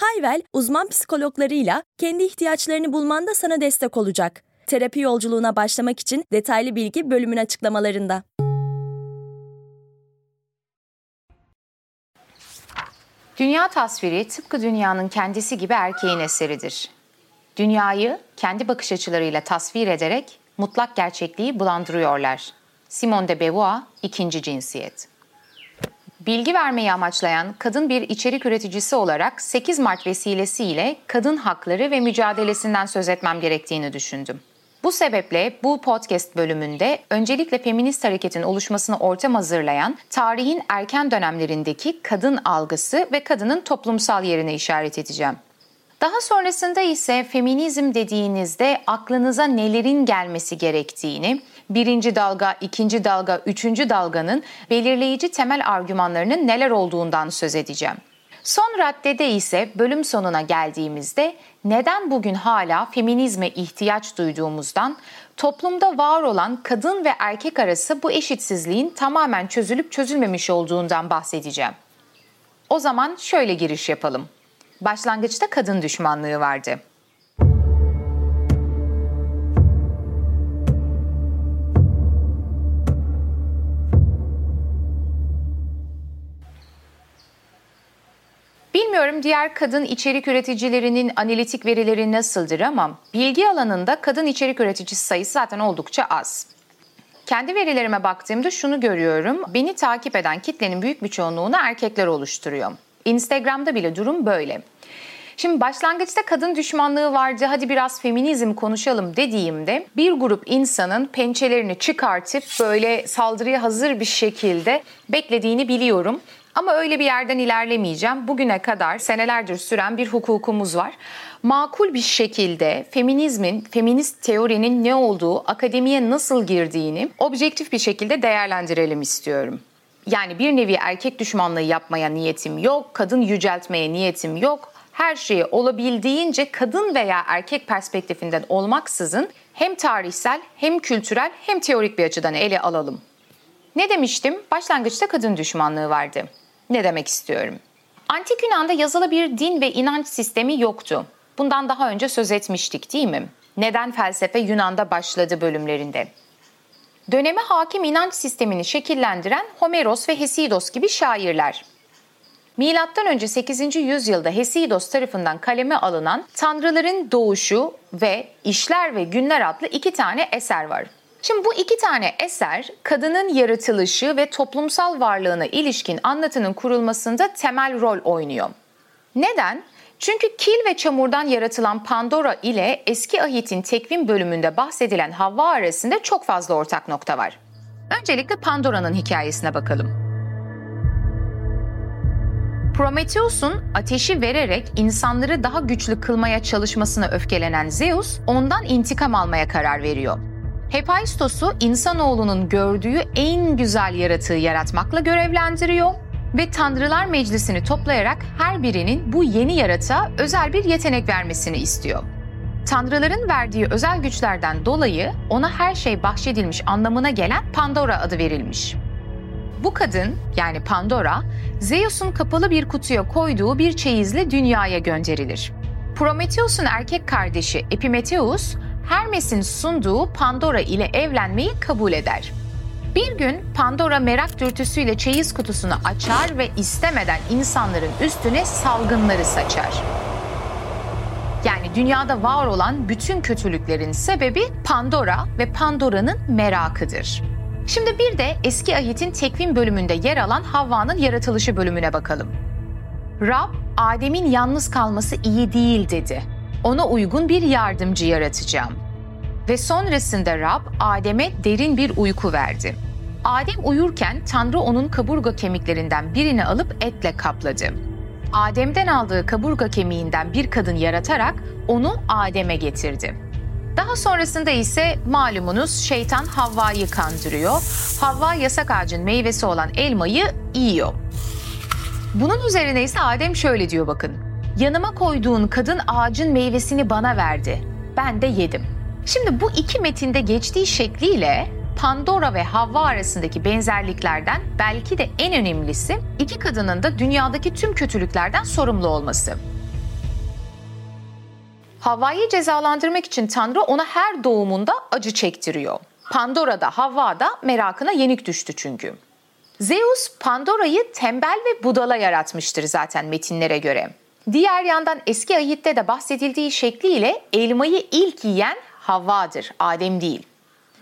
Hayvel, uzman psikologlarıyla kendi ihtiyaçlarını bulmanda sana destek olacak. Terapi yolculuğuna başlamak için detaylı bilgi bölümün açıklamalarında. Dünya tasviri tıpkı dünyanın kendisi gibi erkeğin eseridir. Dünyayı kendi bakış açılarıyla tasvir ederek mutlak gerçekliği bulandırıyorlar. Simone de Beauvoir, ikinci cinsiyet. Bilgi vermeyi amaçlayan kadın bir içerik üreticisi olarak 8 Mart vesilesiyle kadın hakları ve mücadelesinden söz etmem gerektiğini düşündüm. Bu sebeple bu podcast bölümünde öncelikle feminist hareketin oluşmasını ortam hazırlayan tarihin erken dönemlerindeki kadın algısı ve kadının toplumsal yerine işaret edeceğim. Daha sonrasında ise feminizm dediğinizde aklınıza nelerin gelmesi gerektiğini, birinci dalga, ikinci dalga, üçüncü dalganın belirleyici temel argümanlarının neler olduğundan söz edeceğim. Son raddede ise bölüm sonuna geldiğimizde neden bugün hala feminizme ihtiyaç duyduğumuzdan, toplumda var olan kadın ve erkek arası bu eşitsizliğin tamamen çözülüp çözülmemiş olduğundan bahsedeceğim. O zaman şöyle giriş yapalım. Başlangıçta kadın düşmanlığı vardı. Bilmiyorum diğer kadın içerik üreticilerinin analitik verileri nasıldır ama bilgi alanında kadın içerik üreticisi sayısı zaten oldukça az. Kendi verilerime baktığımda şunu görüyorum. Beni takip eden kitlenin büyük bir çoğunluğunu erkekler oluşturuyor. Instagram'da bile durum böyle. Şimdi başlangıçta kadın düşmanlığı vardı hadi biraz feminizm konuşalım dediğimde bir grup insanın pençelerini çıkartıp böyle saldırıya hazır bir şekilde beklediğini biliyorum. Ama öyle bir yerden ilerlemeyeceğim. Bugüne kadar senelerdir süren bir hukukumuz var. Makul bir şekilde feminizmin, feminist teorinin ne olduğu, akademiye nasıl girdiğini objektif bir şekilde değerlendirelim istiyorum. Yani bir nevi erkek düşmanlığı yapmaya niyetim yok, kadın yüceltmeye niyetim yok. Her şeyi olabildiğince kadın veya erkek perspektifinden olmaksızın hem tarihsel hem kültürel hem teorik bir açıdan ele alalım. Ne demiştim? Başlangıçta kadın düşmanlığı vardı. Ne demek istiyorum? Antik Yunan'da yazılı bir din ve inanç sistemi yoktu. Bundan daha önce söz etmiştik değil mi? Neden felsefe Yunan'da başladı bölümlerinde. Döneme hakim inanç sistemini şekillendiren Homeros ve Hesidos gibi şairler. Milattan önce 8. yüzyılda Hesidos tarafından kaleme alınan Tanrıların Doğuşu ve İşler ve Günler adlı iki tane eser var. Şimdi bu iki tane eser kadının yaratılışı ve toplumsal varlığına ilişkin anlatının kurulmasında temel rol oynuyor. Neden? Çünkü kil ve çamurdan yaratılan Pandora ile eski ahitin tekvim bölümünde bahsedilen Havva arasında çok fazla ortak nokta var. Öncelikle Pandora'nın hikayesine bakalım. Prometheus'un ateşi vererek insanları daha güçlü kılmaya çalışmasına öfkelenen Zeus ondan intikam almaya karar veriyor. Hephaistos'u insanoğlunun gördüğü en güzel yaratığı yaratmakla görevlendiriyor ve Tanrılar Meclisi'ni toplayarak her birinin bu yeni yaratığa özel bir yetenek vermesini istiyor. Tanrıların verdiği özel güçlerden dolayı ona her şey bahşedilmiş anlamına gelen Pandora adı verilmiş. Bu kadın yani Pandora, Zeus'un kapalı bir kutuya koyduğu bir çeyizle dünyaya gönderilir. Prometheus'un erkek kardeşi Epimetheus, Hermes'in sunduğu Pandora ile evlenmeyi kabul eder. Bir gün Pandora merak dürtüsüyle çeyiz kutusunu açar ve istemeden insanların üstüne salgınları saçar. Yani dünyada var olan bütün kötülüklerin sebebi Pandora ve Pandora'nın merakıdır. Şimdi bir de eski ahitin tekvim bölümünde yer alan Havva'nın yaratılışı bölümüne bakalım. Rab, Adem'in yalnız kalması iyi değil dedi. Ona uygun bir yardımcı yaratacağım. Ve sonrasında Rab Adem'e derin bir uyku verdi. Adem uyurken Tanrı onun kaburga kemiklerinden birini alıp etle kapladı. Adem'den aldığı kaburga kemiğinden bir kadın yaratarak onu Adem'e getirdi. Daha sonrasında ise malumunuz şeytan Havva'yı kandırıyor. Havva yasak ağacın meyvesi olan elmayı yiyor. Bunun üzerine ise Adem şöyle diyor bakın. Yanıma koyduğun kadın ağacın meyvesini bana verdi. Ben de yedim. Şimdi bu iki metinde geçtiği şekliyle Pandora ve Havva arasındaki benzerliklerden belki de en önemlisi iki kadının da dünyadaki tüm kötülüklerden sorumlu olması. Havva'yı cezalandırmak için Tanrı ona her doğumunda acı çektiriyor. Pandora da Havva da merakına yenik düştü çünkü. Zeus Pandora'yı tembel ve budala yaratmıştır zaten metinlere göre. Diğer yandan eski ahitte de bahsedildiği şekliyle elmayı ilk yiyen Havva'dır, Adem değil.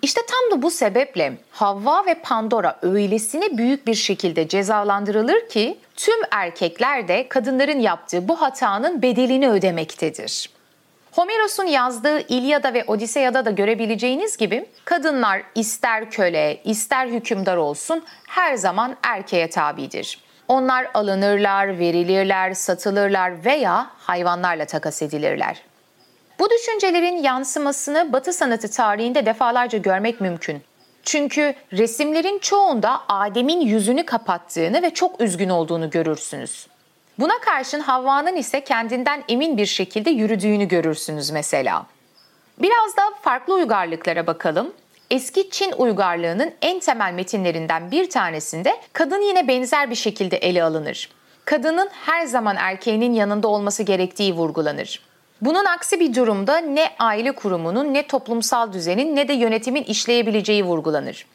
İşte tam da bu sebeple Havva ve Pandora öylesine büyük bir şekilde cezalandırılır ki tüm erkekler de kadınların yaptığı bu hatanın bedelini ödemektedir. Homeros'un yazdığı İlyada ve Odiseya'da da görebileceğiniz gibi kadınlar ister köle, ister hükümdar olsun her zaman erkeğe tabidir. Onlar alınırlar, verilirler, satılırlar veya hayvanlarla takas edilirler. Bu düşüncelerin yansımasını Batı sanatı tarihinde defalarca görmek mümkün. Çünkü resimlerin çoğunda Adem'in yüzünü kapattığını ve çok üzgün olduğunu görürsünüz. Buna karşın Havva'nın ise kendinden emin bir şekilde yürüdüğünü görürsünüz mesela. Biraz da farklı uygarlıklara bakalım. Eski Çin uygarlığının en temel metinlerinden bir tanesinde kadın yine benzer bir şekilde ele alınır. Kadının her zaman erkeğinin yanında olması gerektiği vurgulanır. Bunun aksi bir durumda ne aile kurumunun ne toplumsal düzenin ne de yönetimin işleyebileceği vurgulanır.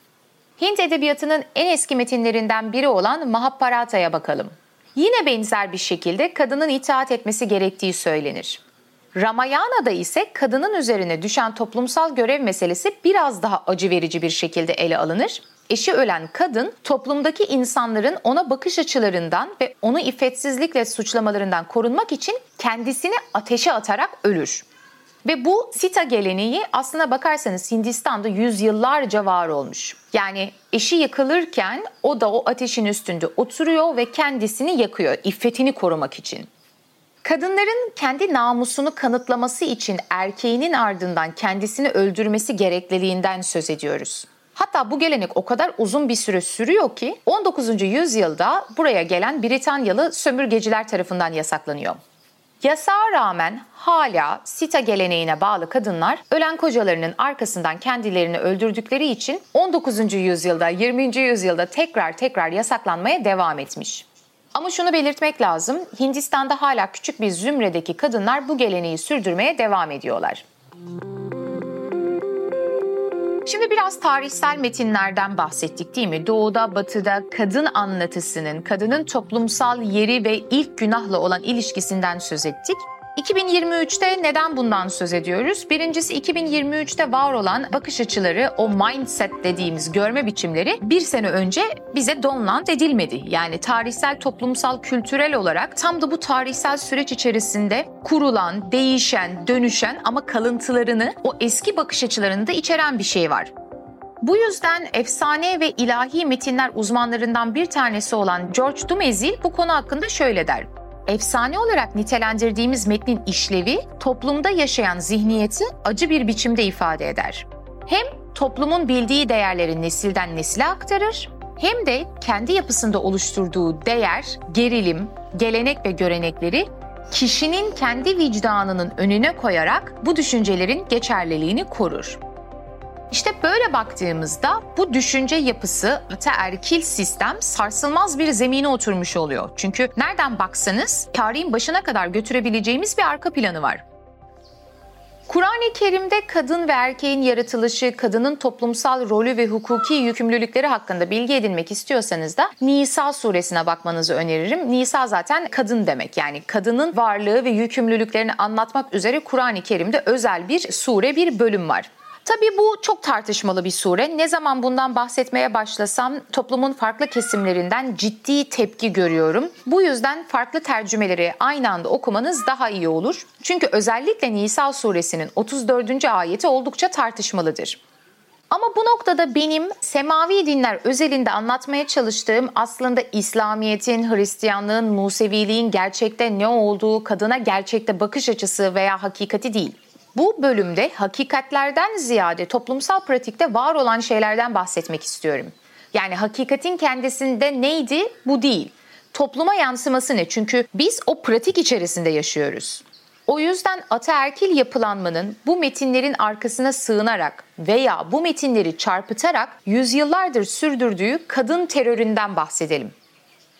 Hint edebiyatının en eski metinlerinden biri olan Mahabharata'ya bakalım. Yine benzer bir şekilde kadının itaat etmesi gerektiği söylenir. Ramayana'da ise kadının üzerine düşen toplumsal görev meselesi biraz daha acı verici bir şekilde ele alınır. Eşi ölen kadın toplumdaki insanların ona bakış açılarından ve onu iffetsizlikle suçlamalarından korunmak için kendisini ateşe atarak ölür. Ve bu sita geleneği aslına bakarsanız Hindistan'da yüzyıllarca var olmuş. Yani eşi yakılırken o da o ateşin üstünde oturuyor ve kendisini yakıyor iffetini korumak için. Kadınların kendi namusunu kanıtlaması için erkeğinin ardından kendisini öldürmesi gerekliliğinden söz ediyoruz. Hatta bu gelenek o kadar uzun bir süre sürüyor ki 19. yüzyılda buraya gelen Britanyalı sömürgeciler tarafından yasaklanıyor. Yasağa rağmen hala sita geleneğine bağlı kadınlar ölen kocalarının arkasından kendilerini öldürdükleri için 19. yüzyılda 20. yüzyılda tekrar tekrar yasaklanmaya devam etmiş. Ama şunu belirtmek lazım. Hindistan'da hala küçük bir zümredeki kadınlar bu geleneği sürdürmeye devam ediyorlar. Şimdi biraz tarihsel metinlerden bahsettik değil mi? Doğuda, batıda kadın anlatısının, kadının toplumsal yeri ve ilk günahla olan ilişkisinden söz ettik. 2023'te neden bundan söz ediyoruz? Birincisi 2023'te var olan bakış açıları, o mindset dediğimiz görme biçimleri bir sene önce bize donlant edilmedi. Yani tarihsel, toplumsal, kültürel olarak tam da bu tarihsel süreç içerisinde kurulan, değişen, dönüşen ama kalıntılarını, o eski bakış açılarını da içeren bir şey var. Bu yüzden efsane ve ilahi metinler uzmanlarından bir tanesi olan George Dumezil bu konu hakkında şöyle der. Efsane olarak nitelendirdiğimiz metnin işlevi toplumda yaşayan zihniyeti acı bir biçimde ifade eder. Hem toplumun bildiği değerleri nesilden nesile aktarır hem de kendi yapısında oluşturduğu değer, gerilim, gelenek ve görenekleri kişinin kendi vicdanının önüne koyarak bu düşüncelerin geçerliliğini korur. İşte böyle baktığımızda bu düşünce yapısı ataerkil sistem sarsılmaz bir zemine oturmuş oluyor. Çünkü nereden baksanız tarihin başına kadar götürebileceğimiz bir arka planı var. Kur'an-ı Kerim'de kadın ve erkeğin yaratılışı, kadının toplumsal rolü ve hukuki yükümlülükleri hakkında bilgi edinmek istiyorsanız da Nisa suresine bakmanızı öneririm. Nisa zaten kadın demek yani kadının varlığı ve yükümlülüklerini anlatmak üzere Kur'an-ı Kerim'de özel bir sure, bir bölüm var. Tabii bu çok tartışmalı bir sure. Ne zaman bundan bahsetmeye başlasam toplumun farklı kesimlerinden ciddi tepki görüyorum. Bu yüzden farklı tercümeleri aynı anda okumanız daha iyi olur. Çünkü özellikle Nisa suresinin 34. ayeti oldukça tartışmalıdır. Ama bu noktada benim semavi dinler özelinde anlatmaya çalıştığım aslında İslamiyet'in, Hristiyanlığın, Museviliğin gerçekte ne olduğu, kadına gerçekte bakış açısı veya hakikati değil. Bu bölümde hakikatlerden ziyade toplumsal pratikte var olan şeylerden bahsetmek istiyorum. Yani hakikatin kendisinde neydi? Bu değil. Topluma yansıması ne? Çünkü biz o pratik içerisinde yaşıyoruz. O yüzden ataerkil yapılanmanın bu metinlerin arkasına sığınarak veya bu metinleri çarpıtarak yüzyıllardır sürdürdüğü kadın teröründen bahsedelim.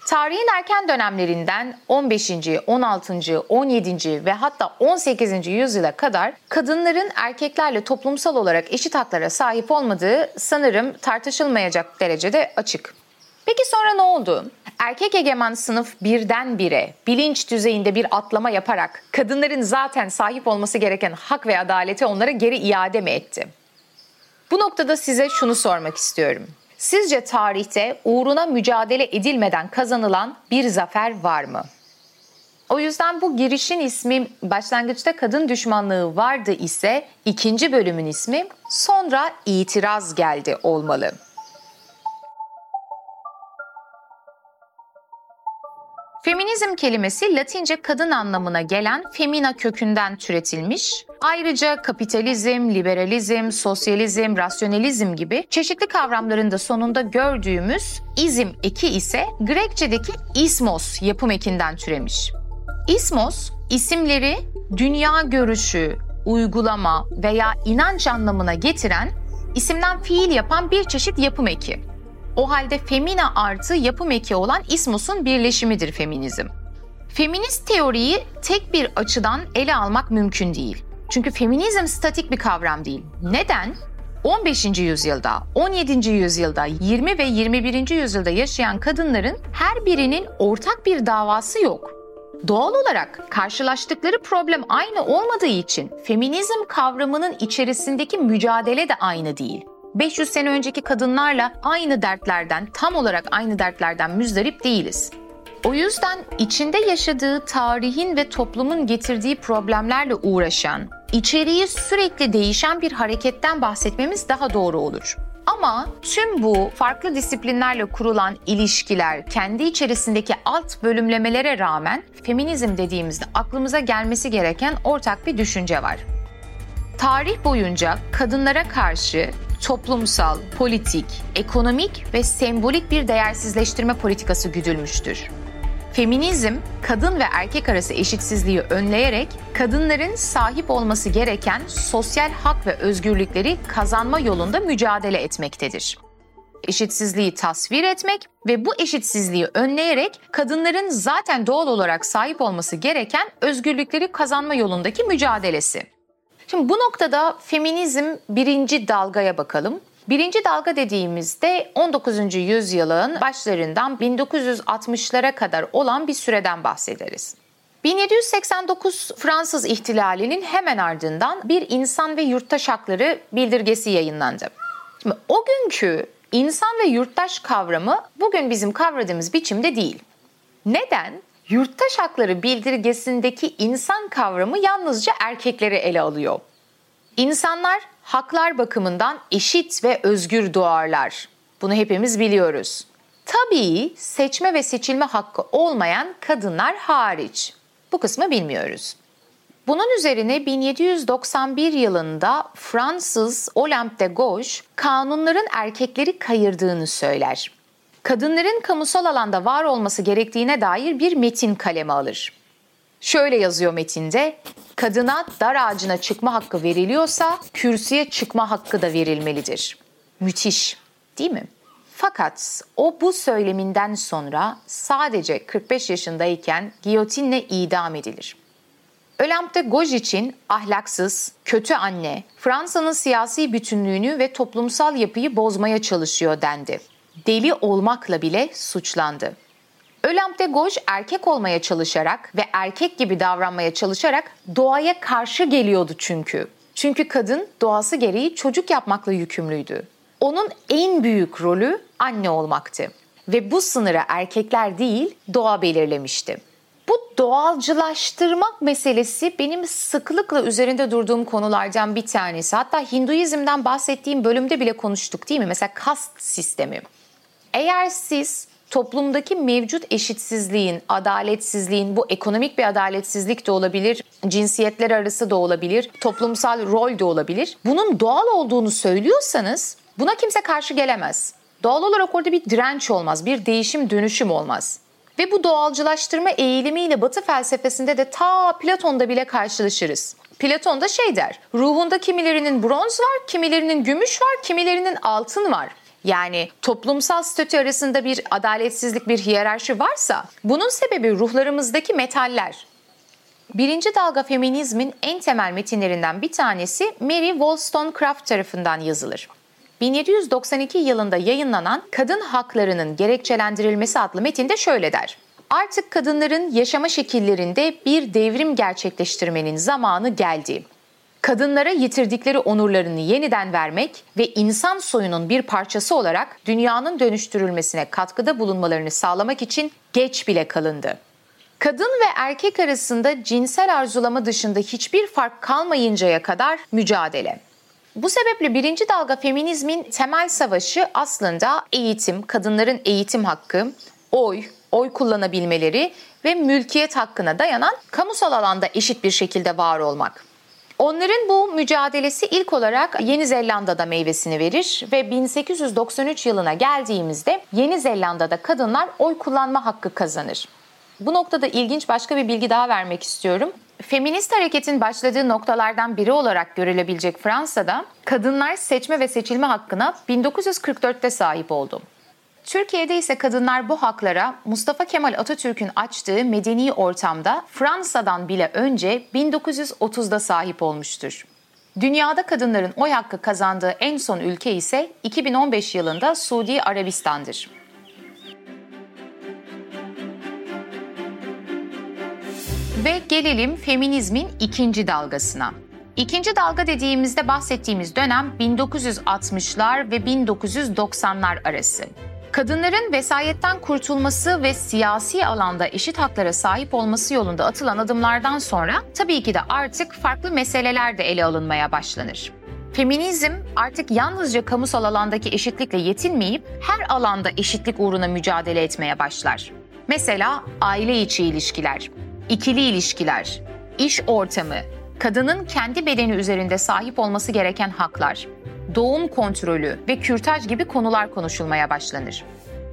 Tarihin erken dönemlerinden 15. 16. 17. ve hatta 18. yüzyıla kadar kadınların erkeklerle toplumsal olarak eşit haklara sahip olmadığı sanırım tartışılmayacak derecede açık. Peki sonra ne oldu? Erkek egemen sınıf birdenbire bilinç düzeyinde bir atlama yaparak kadınların zaten sahip olması gereken hak ve adaleti onlara geri iade mi etti? Bu noktada size şunu sormak istiyorum. Sizce tarihte uğruna mücadele edilmeden kazanılan bir zafer var mı? O yüzden bu girişin ismi başlangıçta kadın düşmanlığı vardı ise ikinci bölümün ismi sonra itiraz geldi olmalı. Feminizm kelimesi Latince kadın anlamına gelen femina kökünden türetilmiş. Ayrıca kapitalizm, liberalizm, sosyalizm, rasyonalizm gibi çeşitli kavramların da sonunda gördüğümüz izm eki ise Grekçedeki ismos yapım ekinden türemiş. İsmos isimleri dünya görüşü, uygulama veya inanç anlamına getiren isimden fiil yapan bir çeşit yapım eki. O halde femina artı yapım eki olan ismosun birleşimidir feminizm. Feminist teoriyi tek bir açıdan ele almak mümkün değil. Çünkü feminizm statik bir kavram değil. Neden? 15. yüzyılda, 17. yüzyılda, 20 ve 21. yüzyılda yaşayan kadınların her birinin ortak bir davası yok. Doğal olarak karşılaştıkları problem aynı olmadığı için feminizm kavramının içerisindeki mücadele de aynı değil. 500 sene önceki kadınlarla aynı dertlerden, tam olarak aynı dertlerden müzdarip değiliz. O yüzden içinde yaşadığı tarihin ve toplumun getirdiği problemlerle uğraşan, içeriği sürekli değişen bir hareketten bahsetmemiz daha doğru olur. Ama tüm bu farklı disiplinlerle kurulan ilişkiler, kendi içerisindeki alt bölümlemelere rağmen feminizm dediğimizde aklımıza gelmesi gereken ortak bir düşünce var. Tarih boyunca kadınlara karşı toplumsal, politik, ekonomik ve sembolik bir değersizleştirme politikası güdülmüştür. Feminizm, kadın ve erkek arası eşitsizliği önleyerek kadınların sahip olması gereken sosyal hak ve özgürlükleri kazanma yolunda mücadele etmektedir. Eşitsizliği tasvir etmek ve bu eşitsizliği önleyerek kadınların zaten doğal olarak sahip olması gereken özgürlükleri kazanma yolundaki mücadelesi. Şimdi bu noktada feminizm birinci dalgaya bakalım. Birinci dalga dediğimizde 19. yüzyılın başlarından 1960'lara kadar olan bir süreden bahsederiz. 1789 Fransız ihtilalinin hemen ardından bir insan ve yurttaş hakları bildirgesi yayınlandı. Şimdi o günkü insan ve yurttaş kavramı bugün bizim kavradığımız biçimde değil. Neden? Yurttaş hakları bildirgesindeki insan kavramı yalnızca erkekleri ele alıyor. İnsanlar haklar bakımından eşit ve özgür doğarlar. Bunu hepimiz biliyoruz. Tabii seçme ve seçilme hakkı olmayan kadınlar hariç. Bu kısmı bilmiyoruz. Bunun üzerine 1791 yılında Fransız Olympe de Gauche kanunların erkekleri kayırdığını söyler. Kadınların kamusal alanda var olması gerektiğine dair bir metin kaleme alır. Şöyle yazıyor metinde, kadına dar ağacına çıkma hakkı veriliyorsa kürsüye çıkma hakkı da verilmelidir. Müthiş değil mi? Fakat o bu söyleminden sonra sadece 45 yaşındayken giyotinle idam edilir. Ölem'de Goj için ahlaksız, kötü anne, Fransa'nın siyasi bütünlüğünü ve toplumsal yapıyı bozmaya çalışıyor dendi. Deli olmakla bile suçlandı. Ölem'de Goj erkek olmaya çalışarak ve erkek gibi davranmaya çalışarak doğaya karşı geliyordu çünkü. Çünkü kadın doğası gereği çocuk yapmakla yükümlüydü. Onun en büyük rolü anne olmaktı. Ve bu sınırı erkekler değil doğa belirlemişti. Bu doğalcılaştırmak meselesi benim sıklıkla üzerinde durduğum konulardan bir tanesi. Hatta Hinduizm'den bahsettiğim bölümde bile konuştuk değil mi? Mesela kast sistemi. Eğer siz toplumdaki mevcut eşitsizliğin, adaletsizliğin, bu ekonomik bir adaletsizlik de olabilir, cinsiyetler arası da olabilir, toplumsal rol de olabilir. Bunun doğal olduğunu söylüyorsanız buna kimse karşı gelemez. Doğal olarak orada bir direnç olmaz, bir değişim dönüşüm olmaz. Ve bu doğalcılaştırma eğilimiyle Batı felsefesinde de ta Platon'da bile karşılaşırız. Platon da şey der, ruhunda kimilerinin bronz var, kimilerinin gümüş var, kimilerinin altın var. Yani toplumsal statü arasında bir adaletsizlik, bir hiyerarşi varsa bunun sebebi ruhlarımızdaki metaller. Birinci dalga feminizmin en temel metinlerinden bir tanesi Mary Wollstonecraft tarafından yazılır. 1792 yılında yayınlanan Kadın Haklarının Gerekçelendirilmesi adlı metinde şöyle der. Artık kadınların yaşama şekillerinde bir devrim gerçekleştirmenin zamanı geldi. Kadınlara yitirdikleri onurlarını yeniden vermek ve insan soyunun bir parçası olarak dünyanın dönüştürülmesine katkıda bulunmalarını sağlamak için geç bile kalındı. Kadın ve erkek arasında cinsel arzulama dışında hiçbir fark kalmayıncaya kadar mücadele. Bu sebeple birinci dalga feminizmin temel savaşı aslında eğitim, kadınların eğitim hakkı, oy, oy kullanabilmeleri ve mülkiyet hakkına dayanan kamusal alanda eşit bir şekilde var olmak. Onların bu mücadelesi ilk olarak Yeni Zelanda'da meyvesini verir ve 1893 yılına geldiğimizde Yeni Zelanda'da kadınlar oy kullanma hakkı kazanır. Bu noktada ilginç başka bir bilgi daha vermek istiyorum. Feminist hareketin başladığı noktalardan biri olarak görülebilecek Fransa'da kadınlar seçme ve seçilme hakkına 1944'te sahip oldu. Türkiye'de ise kadınlar bu haklara Mustafa Kemal Atatürk'ün açtığı medeni ortamda Fransa'dan bile önce 1930'da sahip olmuştur. Dünyada kadınların oy hakkı kazandığı en son ülke ise 2015 yılında Suudi Arabistan'dır. Ve gelelim feminizmin ikinci dalgasına. İkinci dalga dediğimizde bahsettiğimiz dönem 1960'lar ve 1990'lar arası. Kadınların vesayetten kurtulması ve siyasi alanda eşit haklara sahip olması yolunda atılan adımlardan sonra tabii ki de artık farklı meseleler de ele alınmaya başlanır. Feminizm artık yalnızca kamusal alandaki eşitlikle yetinmeyip her alanda eşitlik uğruna mücadele etmeye başlar. Mesela aile içi ilişkiler, ikili ilişkiler, iş ortamı, kadının kendi bedeni üzerinde sahip olması gereken haklar, doğum kontrolü ve kürtaj gibi konular konuşulmaya başlanır.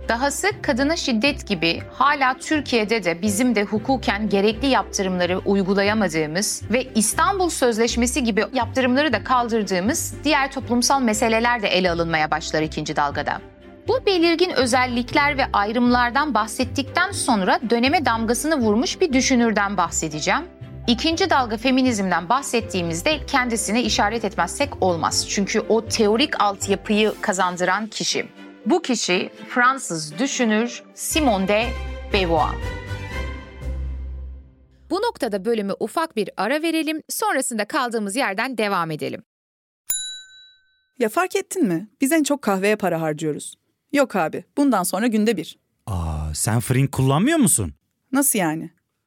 Dahası kadına şiddet gibi hala Türkiye'de de bizim de hukuken gerekli yaptırımları uygulayamadığımız ve İstanbul Sözleşmesi gibi yaptırımları da kaldırdığımız diğer toplumsal meseleler de ele alınmaya başlar ikinci dalgada. Bu belirgin özellikler ve ayrımlardan bahsettikten sonra döneme damgasını vurmuş bir düşünürden bahsedeceğim. İkinci dalga feminizmden bahsettiğimizde kendisine işaret etmezsek olmaz. Çünkü o teorik altyapıyı kazandıran kişi. Bu kişi Fransız düşünür Simone de Beauvoir. Bu noktada bölümü ufak bir ara verelim, sonrasında kaldığımız yerden devam edelim. Ya fark ettin mi? Biz en çok kahveye para harcıyoruz. Yok abi, bundan sonra günde bir. Aa, sen Frink kullanmıyor musun? Nasıl yani?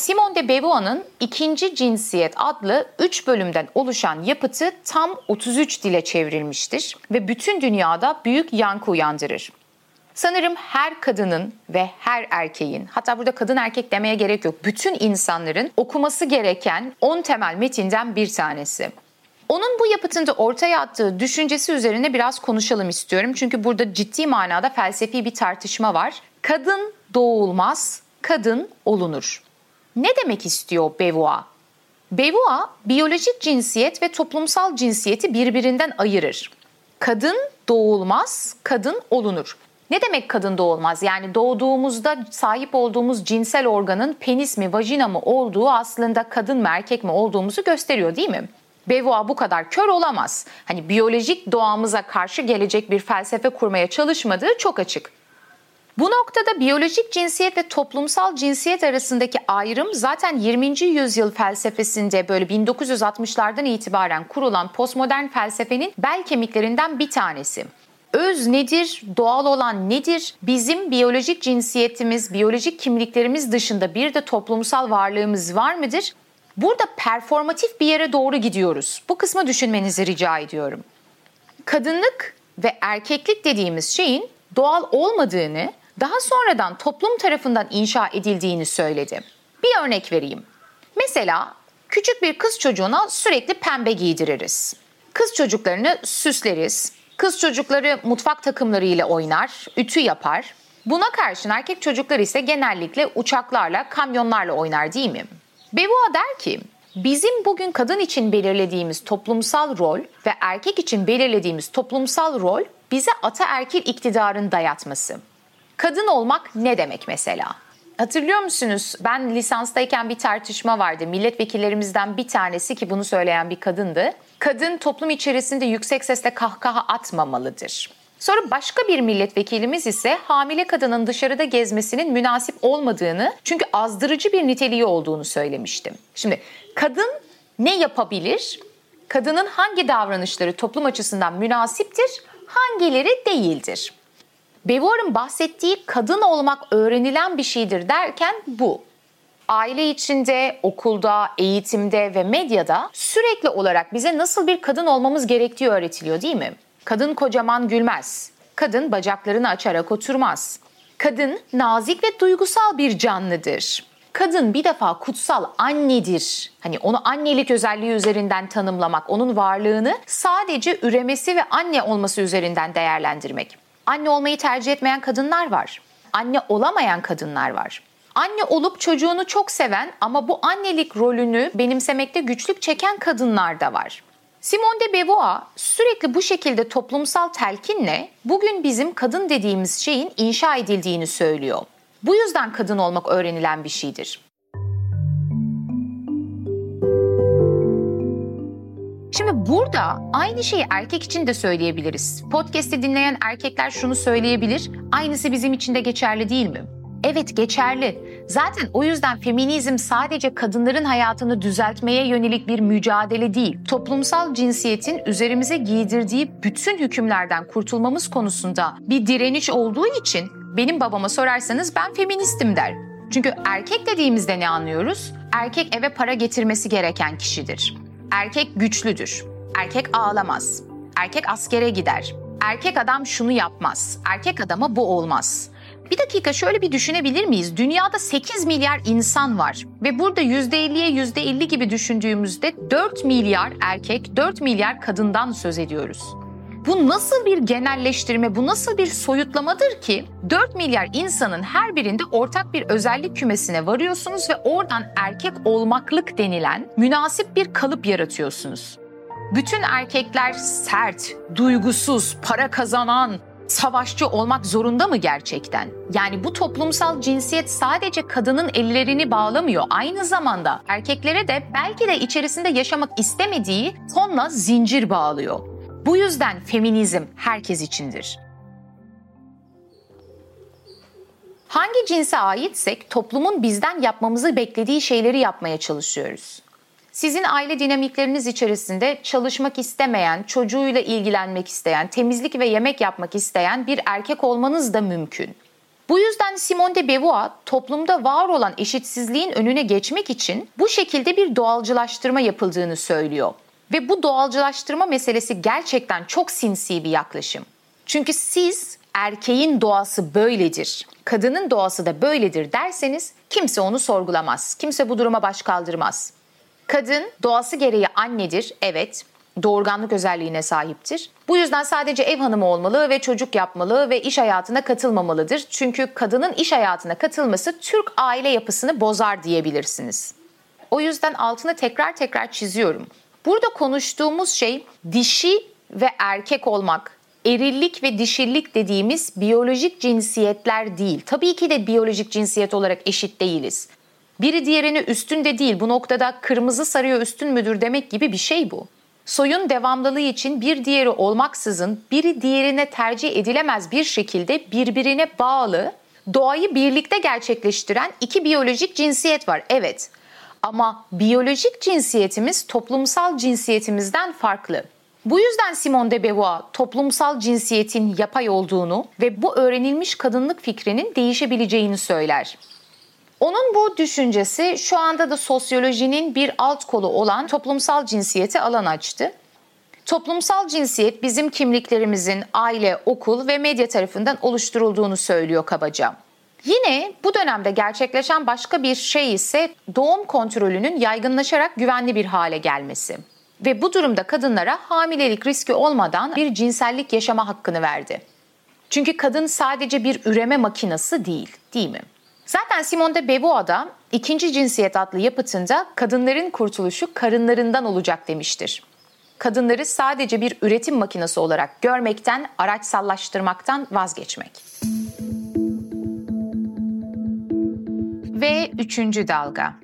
Simone de Beauvoir'ın İkinci Cinsiyet adlı 3 bölümden oluşan yapıtı tam 33 dile çevrilmiştir ve bütün dünyada büyük yankı uyandırır. Sanırım her kadının ve her erkeğin, hatta burada kadın erkek demeye gerek yok, bütün insanların okuması gereken 10 temel metinden bir tanesi. Onun bu yapıtında ortaya attığı düşüncesi üzerine biraz konuşalım istiyorum. Çünkü burada ciddi manada felsefi bir tartışma var. Kadın doğulmaz, kadın olunur. Ne demek istiyor Beauvoir? Beauvoir, biyolojik cinsiyet ve toplumsal cinsiyeti birbirinden ayırır. Kadın doğulmaz, kadın olunur. Ne demek kadın doğulmaz? Yani doğduğumuzda sahip olduğumuz cinsel organın penis mi, vajina mı olduğu aslında kadın mı, erkek mi olduğumuzu gösteriyor değil mi? Beauvoir bu kadar kör olamaz. Hani biyolojik doğamıza karşı gelecek bir felsefe kurmaya çalışmadığı çok açık. Bu noktada biyolojik cinsiyet ve toplumsal cinsiyet arasındaki ayrım zaten 20. yüzyıl felsefesinde böyle 1960'lardan itibaren kurulan postmodern felsefenin bel kemiklerinden bir tanesi. Öz nedir? Doğal olan nedir? Bizim biyolojik cinsiyetimiz, biyolojik kimliklerimiz dışında bir de toplumsal varlığımız var mıdır? Burada performatif bir yere doğru gidiyoruz. Bu kısmı düşünmenizi rica ediyorum. Kadınlık ve erkeklik dediğimiz şeyin doğal olmadığını, daha sonradan toplum tarafından inşa edildiğini söyledi. Bir örnek vereyim. Mesela küçük bir kız çocuğuna sürekli pembe giydiririz. Kız çocuklarını süsleriz. Kız çocukları mutfak takımlarıyla oynar, ütü yapar. Buna karşın erkek çocuklar ise genellikle uçaklarla, kamyonlarla oynar değil mi? Beauvoir der ki, bizim bugün kadın için belirlediğimiz toplumsal rol ve erkek için belirlediğimiz toplumsal rol bize ataerkil iktidarın dayatması. Kadın olmak ne demek mesela? Hatırlıyor musunuz? Ben lisanstayken bir tartışma vardı. Milletvekillerimizden bir tanesi ki bunu söyleyen bir kadındı. Kadın toplum içerisinde yüksek sesle kahkaha atmamalıdır. Sonra başka bir milletvekilimiz ise hamile kadının dışarıda gezmesinin münasip olmadığını çünkü azdırıcı bir niteliği olduğunu söylemiştim. Şimdi kadın ne yapabilir? Kadının hangi davranışları toplum açısından münasiptir, hangileri değildir? Beauvoir'ın bahsettiği kadın olmak öğrenilen bir şeydir derken bu. Aile içinde, okulda, eğitimde ve medyada sürekli olarak bize nasıl bir kadın olmamız gerektiği öğretiliyor değil mi? Kadın kocaman gülmez. Kadın bacaklarını açarak oturmaz. Kadın nazik ve duygusal bir canlıdır. Kadın bir defa kutsal annedir. Hani onu annelik özelliği üzerinden tanımlamak, onun varlığını sadece üremesi ve anne olması üzerinden değerlendirmek. Anne olmayı tercih etmeyen kadınlar var. Anne olamayan kadınlar var. Anne olup çocuğunu çok seven ama bu annelik rolünü benimsemekte güçlük çeken kadınlar da var. Simone de Beauvoir sürekli bu şekilde toplumsal telkinle bugün bizim kadın dediğimiz şeyin inşa edildiğini söylüyor. Bu yüzden kadın olmak öğrenilen bir şeydir. Burada aynı şeyi erkek için de söyleyebiliriz. Podcast'i dinleyen erkekler şunu söyleyebilir. Aynısı bizim için de geçerli değil mi? Evet geçerli. Zaten o yüzden feminizm sadece kadınların hayatını düzeltmeye yönelik bir mücadele değil. Toplumsal cinsiyetin üzerimize giydirdiği bütün hükümlerden kurtulmamız konusunda bir direniş olduğu için benim babama sorarsanız ben feministim der. Çünkü erkek dediğimizde ne anlıyoruz? Erkek eve para getirmesi gereken kişidir. Erkek güçlüdür. Erkek ağlamaz. Erkek askere gider. Erkek adam şunu yapmaz. Erkek adama bu olmaz. Bir dakika şöyle bir düşünebilir miyiz? Dünyada 8 milyar insan var ve burada %50'ye %50 gibi düşündüğümüzde 4 milyar erkek, 4 milyar kadından söz ediyoruz. Bu nasıl bir genelleştirme, bu nasıl bir soyutlamadır ki 4 milyar insanın her birinde ortak bir özellik kümesine varıyorsunuz ve oradan erkek olmaklık denilen münasip bir kalıp yaratıyorsunuz. Bütün erkekler sert, duygusuz, para kazanan, savaşçı olmak zorunda mı gerçekten? Yani bu toplumsal cinsiyet sadece kadının ellerini bağlamıyor. Aynı zamanda erkeklere de belki de içerisinde yaşamak istemediği tonla zincir bağlıyor. Bu yüzden feminizm herkes içindir. Hangi cinse aitsek toplumun bizden yapmamızı beklediği şeyleri yapmaya çalışıyoruz. Sizin aile dinamikleriniz içerisinde çalışmak istemeyen, çocuğuyla ilgilenmek isteyen, temizlik ve yemek yapmak isteyen bir erkek olmanız da mümkün. Bu yüzden Simone de Beauvoir toplumda var olan eşitsizliğin önüne geçmek için bu şekilde bir doğalcılaştırma yapıldığını söylüyor. Ve bu doğalcılaştırma meselesi gerçekten çok sinsi bir yaklaşım. Çünkü siz erkeğin doğası böyledir, kadının doğası da böyledir derseniz kimse onu sorgulamaz. Kimse bu duruma baş kaldırmaz. Kadın doğası gereği annedir, evet. Doğurganlık özelliğine sahiptir. Bu yüzden sadece ev hanımı olmalı ve çocuk yapmalı ve iş hayatına katılmamalıdır. Çünkü kadının iş hayatına katılması Türk aile yapısını bozar diyebilirsiniz. O yüzden altını tekrar tekrar çiziyorum. Burada konuştuğumuz şey dişi ve erkek olmak, erillik ve dişillik dediğimiz biyolojik cinsiyetler değil. Tabii ki de biyolojik cinsiyet olarak eşit değiliz. Biri diğerini üstün de değil. Bu noktada kırmızı sarıya üstün müdür demek gibi bir şey bu. Soyun devamlılığı için bir diğeri olmaksızın biri diğerine tercih edilemez bir şekilde birbirine bağlı, doğayı birlikte gerçekleştiren iki biyolojik cinsiyet var. Evet. Ama biyolojik cinsiyetimiz toplumsal cinsiyetimizden farklı. Bu yüzden Simone de Beauvoir toplumsal cinsiyetin yapay olduğunu ve bu öğrenilmiş kadınlık fikrinin değişebileceğini söyler. Onun bu düşüncesi şu anda da sosyolojinin bir alt kolu olan toplumsal cinsiyete alan açtı. Toplumsal cinsiyet bizim kimliklerimizin aile, okul ve medya tarafından oluşturulduğunu söylüyor kabaca. Yine bu dönemde gerçekleşen başka bir şey ise doğum kontrolünün yaygınlaşarak güvenli bir hale gelmesi. Ve bu durumda kadınlara hamilelik riski olmadan bir cinsellik yaşama hakkını verdi. Çünkü kadın sadece bir üreme makinası değil, değil mi? Zaten Simone de Beauvoir'da ikinci cinsiyet adlı yapıtında kadınların kurtuluşu karınlarından olacak demiştir. Kadınları sadece bir üretim makinesi olarak görmekten, araçsallaştırmaktan vazgeçmek. Ve üçüncü dalga.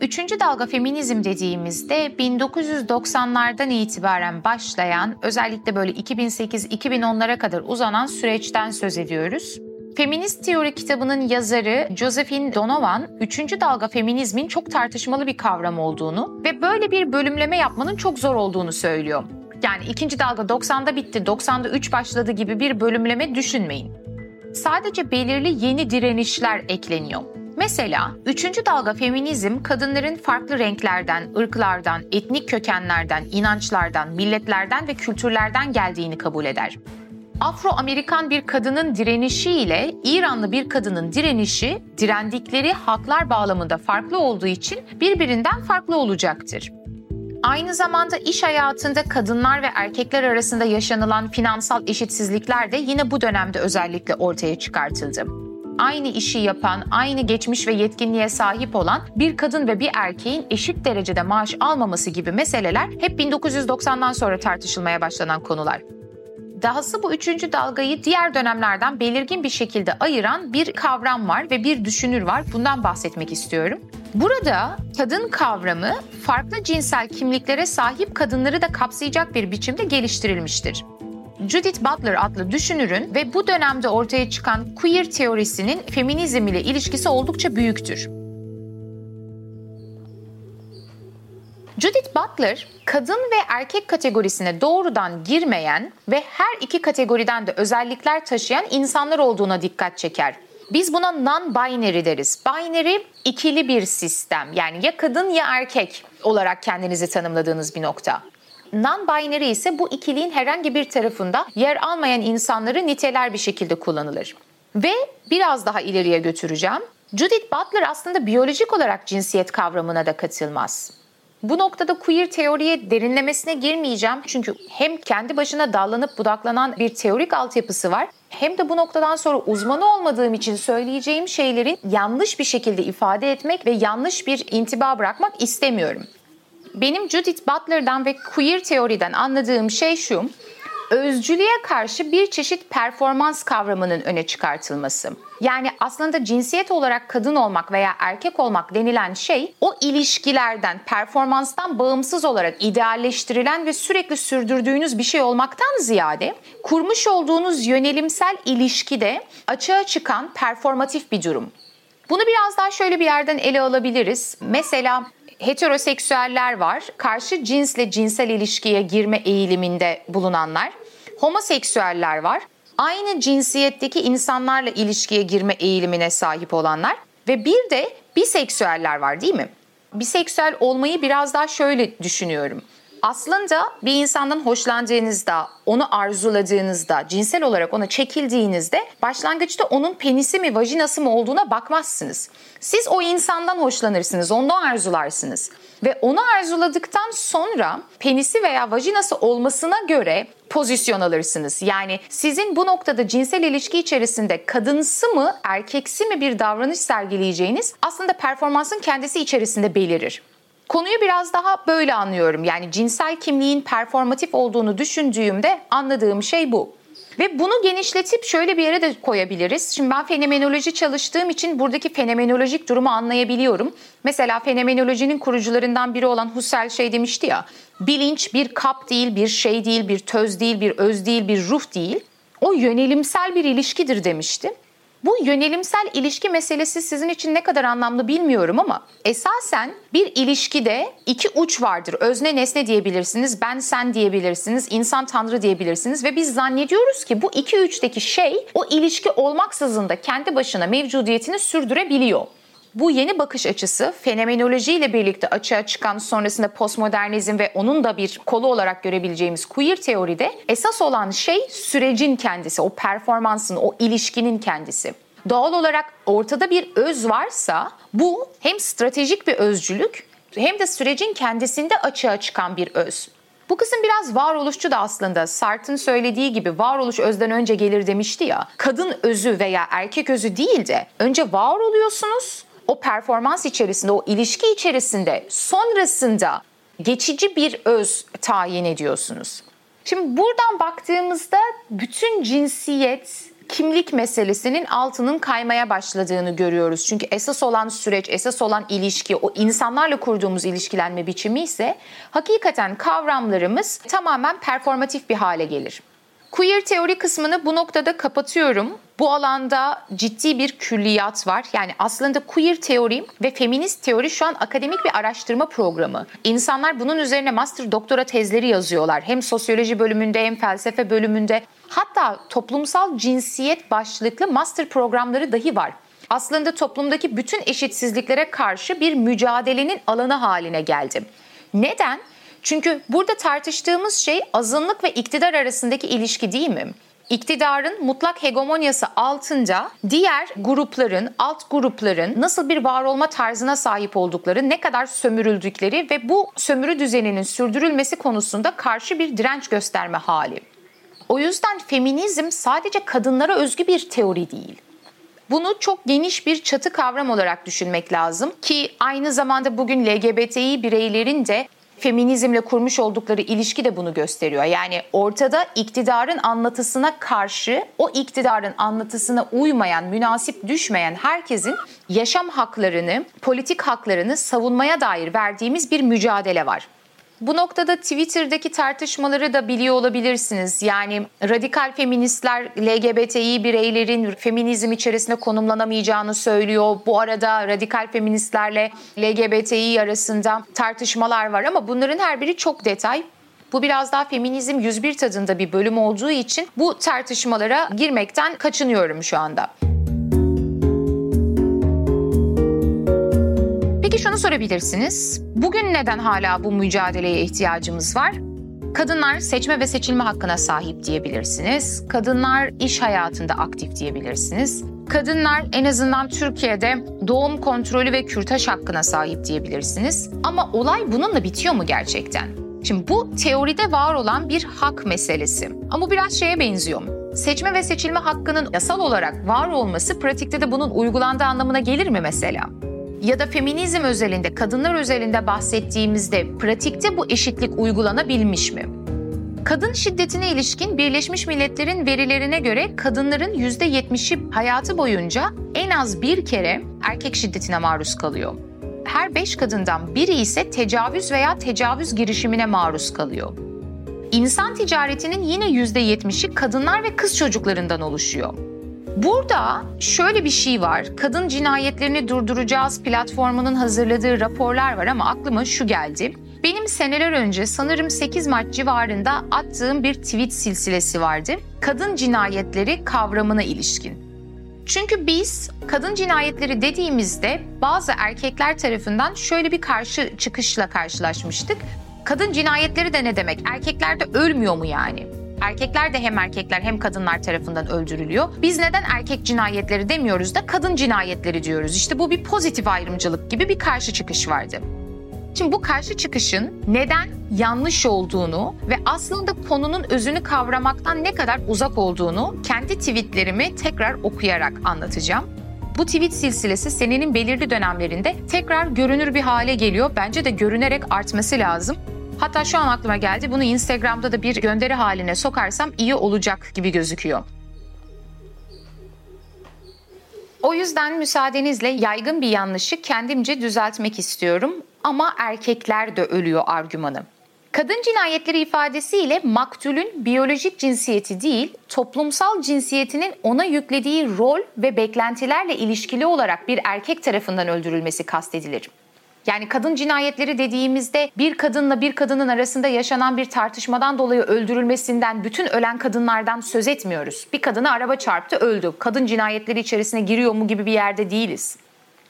Üçüncü dalga feminizm dediğimizde 1990'lardan itibaren başlayan özellikle böyle 2008-2010'lara kadar uzanan süreçten söz ediyoruz. Feminist Teori kitabının yazarı Josephine Donovan, üçüncü dalga feminizmin çok tartışmalı bir kavram olduğunu ve böyle bir bölümleme yapmanın çok zor olduğunu söylüyor. Yani ikinci dalga 90'da bitti, 90'da 3 başladı gibi bir bölümleme düşünmeyin. Sadece belirli yeni direnişler ekleniyor. Mesela üçüncü dalga feminizm kadınların farklı renklerden, ırklardan, etnik kökenlerden, inançlardan, milletlerden ve kültürlerden geldiğini kabul eder. Afro-Amerikan bir kadının direnişi ile İranlı bir kadının direnişi direndikleri haklar bağlamında farklı olduğu için birbirinden farklı olacaktır. Aynı zamanda iş hayatında kadınlar ve erkekler arasında yaşanılan finansal eşitsizlikler de yine bu dönemde özellikle ortaya çıkartıldı. Aynı işi yapan, aynı geçmiş ve yetkinliğe sahip olan bir kadın ve bir erkeğin eşit derecede maaş almaması gibi meseleler hep 1990'dan sonra tartışılmaya başlanan konular. Dahası bu üçüncü dalgayı diğer dönemlerden belirgin bir şekilde ayıran bir kavram var ve bir düşünür var. Bundan bahsetmek istiyorum. Burada kadın kavramı farklı cinsel kimliklere sahip kadınları da kapsayacak bir biçimde geliştirilmiştir. Judith Butler adlı düşünürün ve bu dönemde ortaya çıkan queer teorisinin feminizm ile ilişkisi oldukça büyüktür. Judith Butler, kadın ve erkek kategorisine doğrudan girmeyen ve her iki kategoriden de özellikler taşıyan insanlar olduğuna dikkat çeker. Biz buna non-binary deriz. Binary ikili bir sistem. Yani ya kadın ya erkek olarak kendinizi tanımladığınız bir nokta. Non-binary ise bu ikiliğin herhangi bir tarafında yer almayan insanları niteler bir şekilde kullanılır. Ve biraz daha ileriye götüreceğim. Judith Butler aslında biyolojik olarak cinsiyet kavramına da katılmaz. Bu noktada queer teoriye derinlemesine girmeyeceğim çünkü hem kendi başına dallanıp budaklanan bir teorik altyapısı var hem de bu noktadan sonra uzmanı olmadığım için söyleyeceğim şeylerin yanlış bir şekilde ifade etmek ve yanlış bir intiba bırakmak istemiyorum. Benim Judith Butler'dan ve queer teoriden anladığım şey şu, özcülüğe karşı bir çeşit performans kavramının öne çıkartılması. Yani aslında cinsiyet olarak kadın olmak veya erkek olmak denilen şey o ilişkilerden, performanstan bağımsız olarak idealleştirilen ve sürekli sürdürdüğünüz bir şey olmaktan ziyade kurmuş olduğunuz yönelimsel ilişkide açığa çıkan performatif bir durum. Bunu biraz daha şöyle bir yerden ele alabiliriz. Mesela heteroseksüeller var, karşı cinsle cinsel ilişkiye girme eğiliminde bulunanlar. Homoseksüeller var, aynı cinsiyetteki insanlarla ilişkiye girme eğilimine sahip olanlar ve bir de biseksüeller var değil mi? Biseksüel olmayı biraz daha şöyle düşünüyorum. Aslında bir insandan hoşlandığınızda, onu arzuladığınızda, cinsel olarak ona çekildiğinizde başlangıçta onun penisi mi, vajinası mı olduğuna bakmazsınız. Siz o insandan hoşlanırsınız, onu arzularsınız. Ve onu arzuladıktan sonra penisi veya vajinası olmasına göre pozisyon alırsınız. Yani sizin bu noktada cinsel ilişki içerisinde kadınsı mı, erkeksi mi bir davranış sergileyeceğiniz aslında performansın kendisi içerisinde belirir. Konuyu biraz daha böyle anlıyorum. Yani cinsel kimliğin performatif olduğunu düşündüğümde anladığım şey bu. Ve bunu genişletip şöyle bir yere de koyabiliriz. Şimdi ben fenomenoloji çalıştığım için buradaki fenomenolojik durumu anlayabiliyorum. Mesela fenomenolojinin kurucularından biri olan Husserl şey demişti ya. Bilinç bir kap değil, bir şey değil, bir töz değil, bir öz değil, bir ruh değil. O yönelimsel bir ilişkidir demişti. Bu yönelimsel ilişki meselesi sizin için ne kadar anlamlı bilmiyorum ama esasen bir ilişkide iki uç vardır. Özne nesne diyebilirsiniz, ben sen diyebilirsiniz, insan tanrı diyebilirsiniz ve biz zannediyoruz ki bu iki uçtaki şey o ilişki olmaksızın da kendi başına mevcudiyetini sürdürebiliyor. Bu yeni bakış açısı fenomenoloji ile birlikte açığa çıkan sonrasında postmodernizm ve onun da bir kolu olarak görebileceğimiz queer teoride esas olan şey sürecin kendisi, o performansın, o ilişkinin kendisi. Doğal olarak ortada bir öz varsa bu hem stratejik bir özcülük hem de sürecin kendisinde açığa çıkan bir öz. Bu kısım biraz varoluşçu da aslında. Sartre'ın söylediği gibi varoluş özden önce gelir demişti ya. Kadın özü veya erkek özü değil de önce var oluyorsunuz o performans içerisinde, o ilişki içerisinde sonrasında geçici bir öz tayin ediyorsunuz. Şimdi buradan baktığımızda bütün cinsiyet, kimlik meselesinin altının kaymaya başladığını görüyoruz. Çünkü esas olan süreç, esas olan ilişki, o insanlarla kurduğumuz ilişkilenme biçimi ise hakikaten kavramlarımız tamamen performatif bir hale gelir. Queer teori kısmını bu noktada kapatıyorum. Bu alanda ciddi bir külliyat var. Yani aslında queer teori ve feminist teori şu an akademik bir araştırma programı. İnsanlar bunun üzerine master doktora tezleri yazıyorlar. Hem sosyoloji bölümünde hem felsefe bölümünde. Hatta toplumsal cinsiyet başlıklı master programları dahi var. Aslında toplumdaki bütün eşitsizliklere karşı bir mücadelenin alanı haline geldi. Neden? Çünkü burada tartıştığımız şey azınlık ve iktidar arasındaki ilişki değil mi? İktidarın mutlak hegemonyası altında diğer grupların, alt grupların nasıl bir var olma tarzına sahip oldukları, ne kadar sömürüldükleri ve bu sömürü düzeninin sürdürülmesi konusunda karşı bir direnç gösterme hali. O yüzden feminizm sadece kadınlara özgü bir teori değil. Bunu çok geniş bir çatı kavram olarak düşünmek lazım ki aynı zamanda bugün LGBTİ bireylerin de feminizmle kurmuş oldukları ilişki de bunu gösteriyor. Yani ortada iktidarın anlatısına karşı o iktidarın anlatısına uymayan, münasip düşmeyen herkesin yaşam haklarını, politik haklarını savunmaya dair verdiğimiz bir mücadele var. Bu noktada Twitter'daki tartışmaları da biliyor olabilirsiniz. Yani radikal feministler LGBTİ bireylerin feminizm içerisinde konumlanamayacağını söylüyor. Bu arada radikal feministlerle LGBTİ arasında tartışmalar var ama bunların her biri çok detay. Bu biraz daha feminizm 101 tadında bir bölüm olduğu için bu tartışmalara girmekten kaçınıyorum şu anda. Peki şunu sorabilirsiniz. Bugün neden hala bu mücadeleye ihtiyacımız var? Kadınlar seçme ve seçilme hakkına sahip diyebilirsiniz. Kadınlar iş hayatında aktif diyebilirsiniz. Kadınlar en azından Türkiye'de doğum kontrolü ve kürtaj hakkına sahip diyebilirsiniz. Ama olay bununla bitiyor mu gerçekten? Şimdi bu teoride var olan bir hak meselesi. Ama biraz şeye benziyor. Seçme ve seçilme hakkının yasal olarak var olması pratikte de bunun uygulandığı anlamına gelir mi mesela? Ya da feminizm özelinde, kadınlar özelinde bahsettiğimizde pratikte bu eşitlik uygulanabilmiş mi? Kadın şiddetine ilişkin Birleşmiş Milletler'in verilerine göre kadınların %70'i hayatı boyunca en az bir kere erkek şiddetine maruz kalıyor. Her beş kadından biri ise tecavüz veya tecavüz girişimine maruz kalıyor. İnsan ticaretinin yine %70'i kadınlar ve kız çocuklarından oluşuyor. Burada şöyle bir şey var. Kadın cinayetlerini durduracağız platformunun hazırladığı raporlar var ama aklıma şu geldi. Benim seneler önce sanırım 8 Mart civarında attığım bir tweet silsilesi vardı. Kadın cinayetleri kavramına ilişkin. Çünkü biz kadın cinayetleri dediğimizde bazı erkekler tarafından şöyle bir karşı çıkışla karşılaşmıştık. Kadın cinayetleri de ne demek? Erkekler de ölmüyor mu yani? Erkekler de hem erkekler hem kadınlar tarafından öldürülüyor. Biz neden erkek cinayetleri demiyoruz da kadın cinayetleri diyoruz. İşte bu bir pozitif ayrımcılık gibi bir karşı çıkış vardı. Şimdi bu karşı çıkışın neden yanlış olduğunu ve aslında konunun özünü kavramaktan ne kadar uzak olduğunu kendi tweetlerimi tekrar okuyarak anlatacağım. bu tweet silsilesi senenin belirli dönemlerinde tekrar görünür bir hale geliyor. Bence de görünerek artması lazım. Hatta şu an aklıma geldi bunu Instagram'da da bir gönderi haline sokarsam iyi olacak gibi gözüküyor. O yüzden müsaadenizle yaygın bir yanlışı kendimce düzeltmek istiyorum ama erkekler de ölüyor argümanı. Kadın cinayetleri ifadesiyle maktulün biyolojik cinsiyeti değil, toplumsal cinsiyetinin ona yüklediği rol ve beklentilerle ilişkili olarak bir erkek tarafından öldürülmesi kastedilir. Yani kadın cinayetleri dediğimizde bir kadınla bir kadının arasında yaşanan bir tartışmadan dolayı öldürülmesinden bütün ölen kadınlardan söz etmiyoruz. Bir kadını araba çarptı öldü. Kadın cinayetleri içerisine giriyor mu gibi bir yerde değiliz.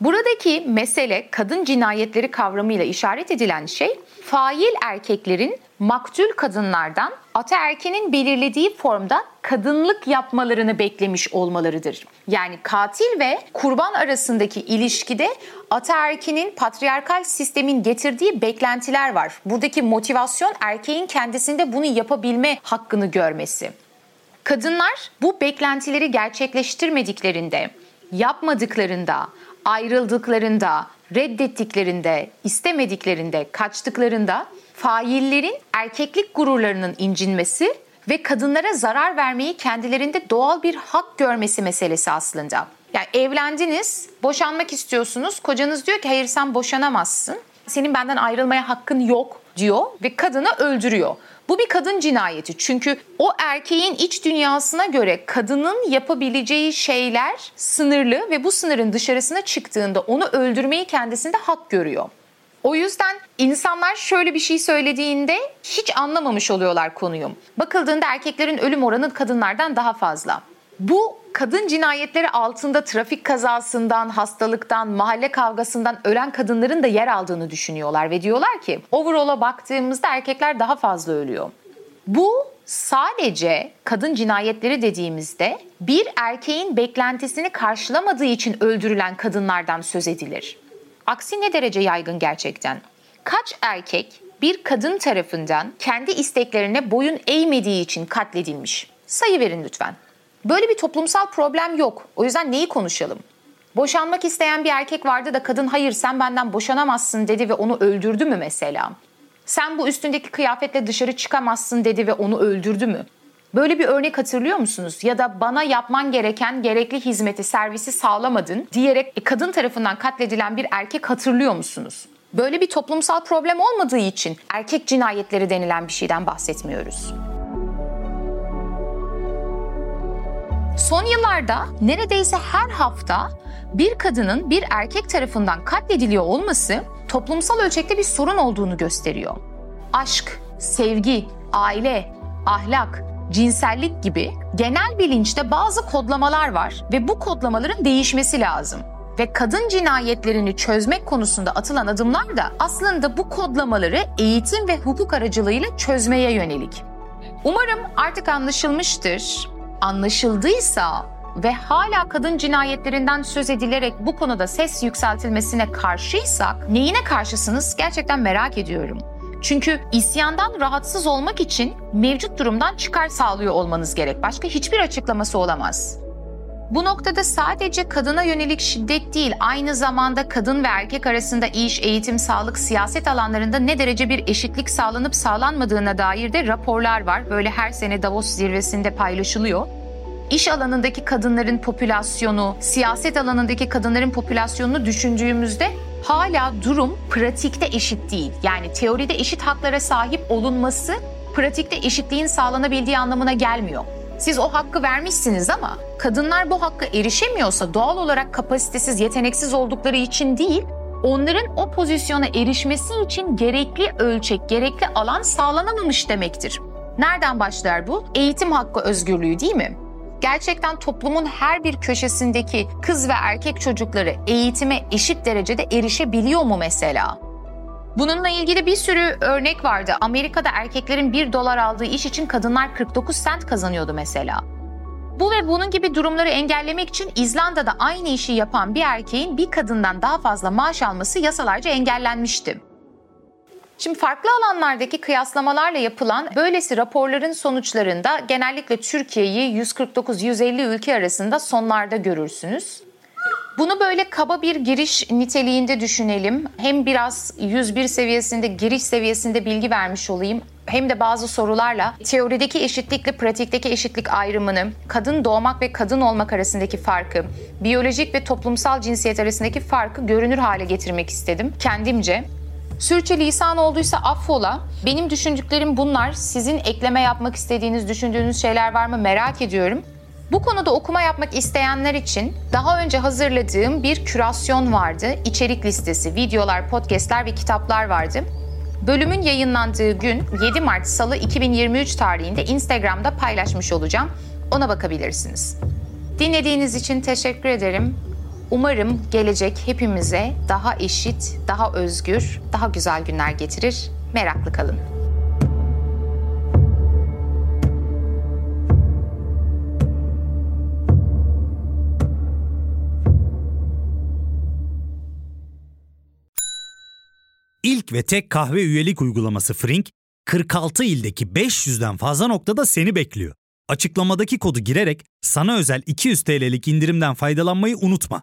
Buradaki mesele kadın cinayetleri kavramıyla işaret edilen şey fail erkeklerin maktul kadınlardan ataerkinin belirlediği formda kadınlık yapmalarını beklemiş olmalarıdır. Yani katil ve kurban arasındaki ilişkide ataerkinin patriarkal sistemin getirdiği beklentiler var. Buradaki motivasyon erkeğin kendisinde bunu yapabilme hakkını görmesi. Kadınlar bu beklentileri gerçekleştirmediklerinde, yapmadıklarında, ayrıldıklarında, reddettiklerinde, istemediklerinde, kaçtıklarında faillerin erkeklik gururlarının incinmesi ve kadınlara zarar vermeyi kendilerinde doğal bir hak görmesi meselesi aslında. Yani evlendiniz, boşanmak istiyorsunuz. Kocanız diyor ki hayır sen boşanamazsın. Senin benden ayrılmaya hakkın yok diyor ve kadını öldürüyor. Bu bir kadın cinayeti çünkü o erkeğin iç dünyasına göre kadının yapabileceği şeyler sınırlı ve bu sınırın dışarısına çıktığında onu öldürmeyi kendisinde hak görüyor. O yüzden insanlar şöyle bir şey söylediğinde hiç anlamamış oluyorlar konuyu. Bakıldığında erkeklerin ölüm oranı kadınlardan daha fazla. Bu kadın cinayetleri altında trafik kazasından, hastalıktan, mahalle kavgasından ölen kadınların da yer aldığını düşünüyorlar ve diyorlar ki overall'a baktığımızda erkekler daha fazla ölüyor. Bu sadece kadın cinayetleri dediğimizde bir erkeğin beklentisini karşılamadığı için öldürülen kadınlardan söz edilir. Aksi ne derece yaygın gerçekten? Kaç erkek bir kadın tarafından kendi isteklerine boyun eğmediği için katledilmiş? Sayı verin lütfen. Böyle bir toplumsal problem yok. O yüzden neyi konuşalım? Boşanmak isteyen bir erkek vardı da kadın hayır sen benden boşanamazsın dedi ve onu öldürdü mü mesela? Sen bu üstündeki kıyafetle dışarı çıkamazsın dedi ve onu öldürdü mü? Böyle bir örnek hatırlıyor musunuz? Ya da bana yapman gereken gerekli hizmeti, servisi sağlamadın diyerek e, kadın tarafından katledilen bir erkek hatırlıyor musunuz? Böyle bir toplumsal problem olmadığı için erkek cinayetleri denilen bir şeyden bahsetmiyoruz. Son yıllarda neredeyse her hafta bir kadının bir erkek tarafından katlediliyor olması toplumsal ölçekte bir sorun olduğunu gösteriyor. Aşk, sevgi, aile, ahlak, cinsellik gibi genel bilinçte bazı kodlamalar var ve bu kodlamaların değişmesi lazım. Ve kadın cinayetlerini çözmek konusunda atılan adımlar da aslında bu kodlamaları eğitim ve hukuk aracılığıyla çözmeye yönelik. Umarım artık anlaşılmıştır anlaşıldıysa ve hala kadın cinayetlerinden söz edilerek bu konuda ses yükseltilmesine karşıysak neyine karşısınız gerçekten merak ediyorum. Çünkü isyandan rahatsız olmak için mevcut durumdan çıkar sağlıyor olmanız gerek. Başka hiçbir açıklaması olamaz. Bu noktada sadece kadına yönelik şiddet değil, aynı zamanda kadın ve erkek arasında iş, eğitim, sağlık, siyaset alanlarında ne derece bir eşitlik sağlanıp sağlanmadığına dair de raporlar var. Böyle her sene Davos zirvesinde paylaşılıyor. İş alanındaki kadınların popülasyonu, siyaset alanındaki kadınların popülasyonunu düşündüğümüzde hala durum pratikte eşit değil. Yani teoride eşit haklara sahip olunması pratikte eşitliğin sağlanabildiği anlamına gelmiyor. Siz o hakkı vermişsiniz ama kadınlar bu hakka erişemiyorsa doğal olarak kapasitesiz, yeteneksiz oldukları için değil, onların o pozisyona erişmesi için gerekli ölçek, gerekli alan sağlanamamış demektir. Nereden başlar bu? Eğitim hakkı özgürlüğü değil mi? Gerçekten toplumun her bir köşesindeki kız ve erkek çocukları eğitime eşit derecede erişebiliyor mu mesela? Bununla ilgili bir sürü örnek vardı. Amerika'da erkeklerin 1 dolar aldığı iş için kadınlar 49 sent kazanıyordu mesela. Bu ve bunun gibi durumları engellemek için İzlanda'da aynı işi yapan bir erkeğin bir kadından daha fazla maaş alması yasalarca engellenmişti. Şimdi farklı alanlardaki kıyaslamalarla yapılan böylesi raporların sonuçlarında genellikle Türkiye'yi 149-150 ülke arasında sonlarda görürsünüz. Bunu böyle kaba bir giriş niteliğinde düşünelim. Hem biraz 101 seviyesinde, giriş seviyesinde bilgi vermiş olayım. Hem de bazı sorularla teorideki eşitlikle pratikteki eşitlik ayrımını, kadın doğmak ve kadın olmak arasındaki farkı, biyolojik ve toplumsal cinsiyet arasındaki farkı görünür hale getirmek istedim kendimce. Sürçe lisan olduysa affola. Benim düşündüklerim bunlar. Sizin ekleme yapmak istediğiniz, düşündüğünüz şeyler var mı merak ediyorum. Bu konuda okuma yapmak isteyenler için daha önce hazırladığım bir kürasyon vardı. İçerik listesi, videolar, podcastler ve kitaplar vardı. Bölümün yayınlandığı gün 7 Mart Salı 2023 tarihinde Instagram'da paylaşmış olacağım. Ona bakabilirsiniz. Dinlediğiniz için teşekkür ederim. Umarım gelecek hepimize daha eşit, daha özgür, daha güzel günler getirir. Meraklı kalın. İlk ve tek kahve üyelik uygulaması Frink, 46 ildeki 500'den fazla noktada seni bekliyor. Açıklamadaki kodu girerek sana özel 200 TL'lik indirimden faydalanmayı unutma.